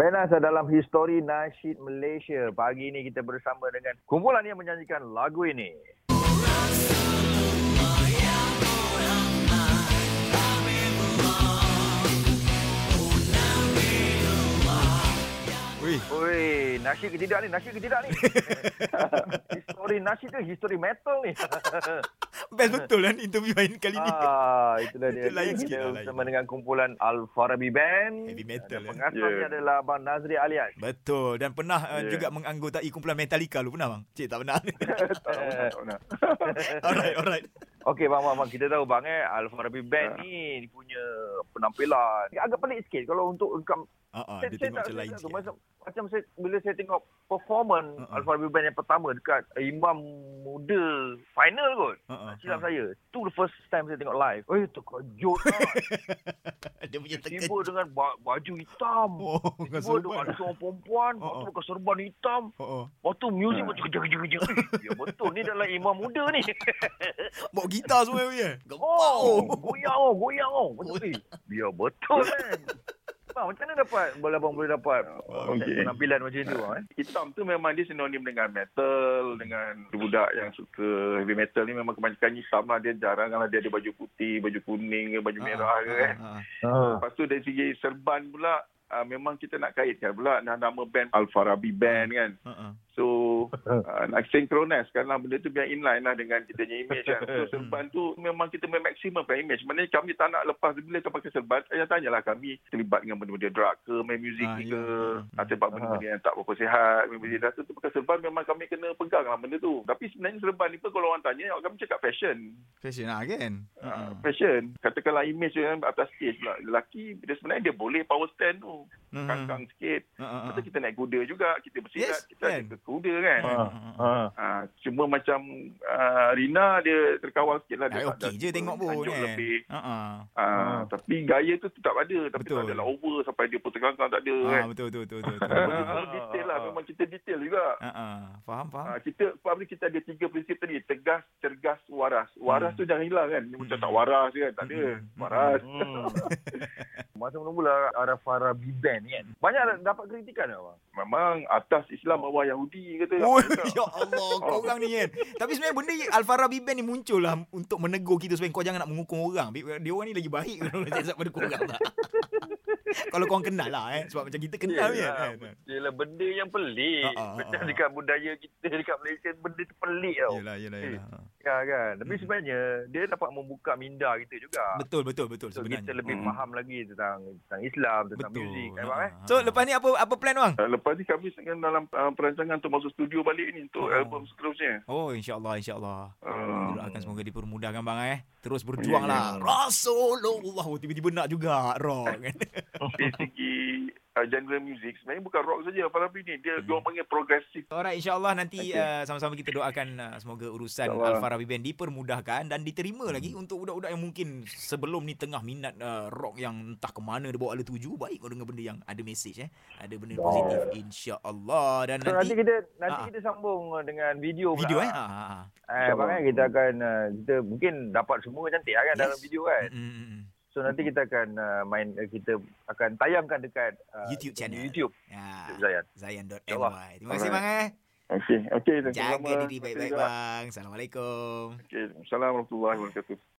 Benas dalam histori nasyid Malaysia. Pagi ini kita bersama dengan kumpulan yang menyanyikan lagu ini. Oi, nasyid ke tidak ni? Nasyid ke tidak ni? histori nasyid tu histori metal ni. best betul kan interview lain kali ni. ah, itulah dia. Itu lain sikit lah, bersama dengan kumpulan Al-Farabi Band. Heavy metal, Dan eh. pengasasnya Yeah. adalah Abang Nazri Alias. Betul dan pernah uh, Yeah. juga menganggotai kumpulan Metallica lu pernah bang? Cik tak pernah. tak nak, tak nak. alright, alright. Okey bang, bang, bang, kita tahu bang eh Al-Farabi Band Ah. ni dia punya penampilan. Agak pelik sikit kalau untuk rekam Ha ah, saya, dia saya tengok macam lain sikit. Macam, macam saya, bila saya tengok performance Uh-uh. uh-uh. Alfa Band yang pertama dekat Imam Muda final kot. Ah. Silap saya. Tu the first time saya tengok live. Eh, terkejut lah. Dia punya terkejut. dengan ba- baju hitam. Oh, Tiba dengan dengan ada seorang perempuan. Uh-uh. Lepas tu pakai serban hitam. Oh, oh. Lepas tu muzik Ah. macam kerja-kerja. Ya betul. Ni dalam Imam Muda ni. Bawa gitar semua punya. Oh, goyang oh, goyang oh. Betul. Ya betul kan. Bang, macam mana dapat boleh abang boleh dapat Okey. penampilan macam tu eh? Hitam tu memang dia sinonim dengan metal, dengan budak yang suka heavy metal ni memang kebanyakan hitam lah. Dia jarang kalau dia ada baju putih, baju kuning, baju merah ke kan. Lepas tu dari segi serban pula, uh, memang kita nak kaitkan pula nama band Al-Farabi Band kan. So uh, nak synchronize kan lah benda tu biar inline lah dengan kita punya image kan. So serban tu memang kita memaksimumkan image. Maknanya kami tak nak lepas bila kita pakai serban, saya tanyalah kami terlibat dengan benda-benda drug ke, main muzik Ah, ke, Hmm. atau buat benda-benda yang tak berapa sihat, main muzik dah tu, tu pakai serban memang kami kena pegang lah benda tu. Tapi sebenarnya serban ni pun kalau orang tanya, kami cakap fashion. Fashion lah kan? Uh, fashion. Katakanlah image tu kan atas stage pula. Lelaki, dia sebenarnya dia boleh power stand tu. Hmm. Kangkang sikit. Ah. Lepas tu kita naik kuda juga. Kita bersilat. Yes, kita kan? ada kuda kan. Ah. Uh. Ha, cuma macam uh, Rina dia terkawal sikit lah. Dia Ah, okey ada je tengok pun kan. Lebih. Ah, ah. Ha, Ah. Tapi gaya tu tetap ada. Tapi Betul. tak adalah over sampai dia pun terkangkang tak ada Ah, kan. betul betul betul betul. betul. Ha, detail lah. Memang kita detail juga. Ah. Faham faham. Ha, kita sebab ni kita ada tiga prinsip tadi. Tegas, cergas, waras. Waras Hmm. tu jangan hilang kan. Dia macam Hmm. tak waras kan. Tak ada. Hmm. Waras. Hmm. Masa mula-mula Arafara B-Band ni kan. Banyak dapat kritikan tak bang? Memang atas Islam bawah Yahudi kata. Oh, ya Allah, korang ni kan. Tapi sebenarnya benda Alfara Biben ni muncul lah untuk menegur kita supaya kau jangan nak menghukum orang. Dia orang ni lagi baik kalau pada korang tak. kalau korang kenal lah eh. Sebab macam kita kenal Yelah, kan. Yelah benda yang pelik. Ah, ah, Macam ah. dekat budaya kita dekat Malaysia benda tu pelik tau. Yelah, yelah, yelah. Ya kan. Tapi Hmm. sebenarnya dia dapat membuka minda kita juga. Betul, betul, betul So, sebenarnya. kita lebih Hmm. faham lagi tentang tentang Islam, tentang Betul. muzik kan Ha, bang eh. ha. So lepas ni apa apa plan bang? Uh, Lepas ni kami sedang dalam uh, perancangan untuk masuk studio balik ni untuk Oh. album seterusnya. Oh insyaAllah insyaAllah Uh, Doakan semoga dipermudahkan bang eh Terus berjuang Ya, ya. lah Rasulullah oh, Tiba-tiba nak juga rock kan dari segi uh, genre music sebenarnya bukan rock saja Farabi ni dia Hmm. dia orang panggil progresif Alright insyaAllah nanti Okay. uh, sama-sama kita doakan uh, semoga urusan InsyaAllah. Al-Farabi Band dipermudahkan dan diterima lagi untuk budak-budak yang mungkin sebelum ni tengah minat uh, rock yang entah ke mana dia bawa ala tuju baik kau dengar benda yang ada message eh ada benda Oh. positif insya-Allah dan So, nanti nanti kita nanti Ah. kita sambung dengan video pula. video eh ha ha. Eh, kita akan uh, kita mungkin dapat semua cantik kan Yes. dalam video kan. Mm, mm, mm. So nanti kita akan uh, main uh, kita akan tayangkan dekat uh, YouTube channel. YouTube Ya. Zayan. Zayan.my. Terima kasih bang eh. okey okey Jaga diri baik-baik bang. Assalamualaikum. okey assalamualaikum warahmatullahi wabarakatuh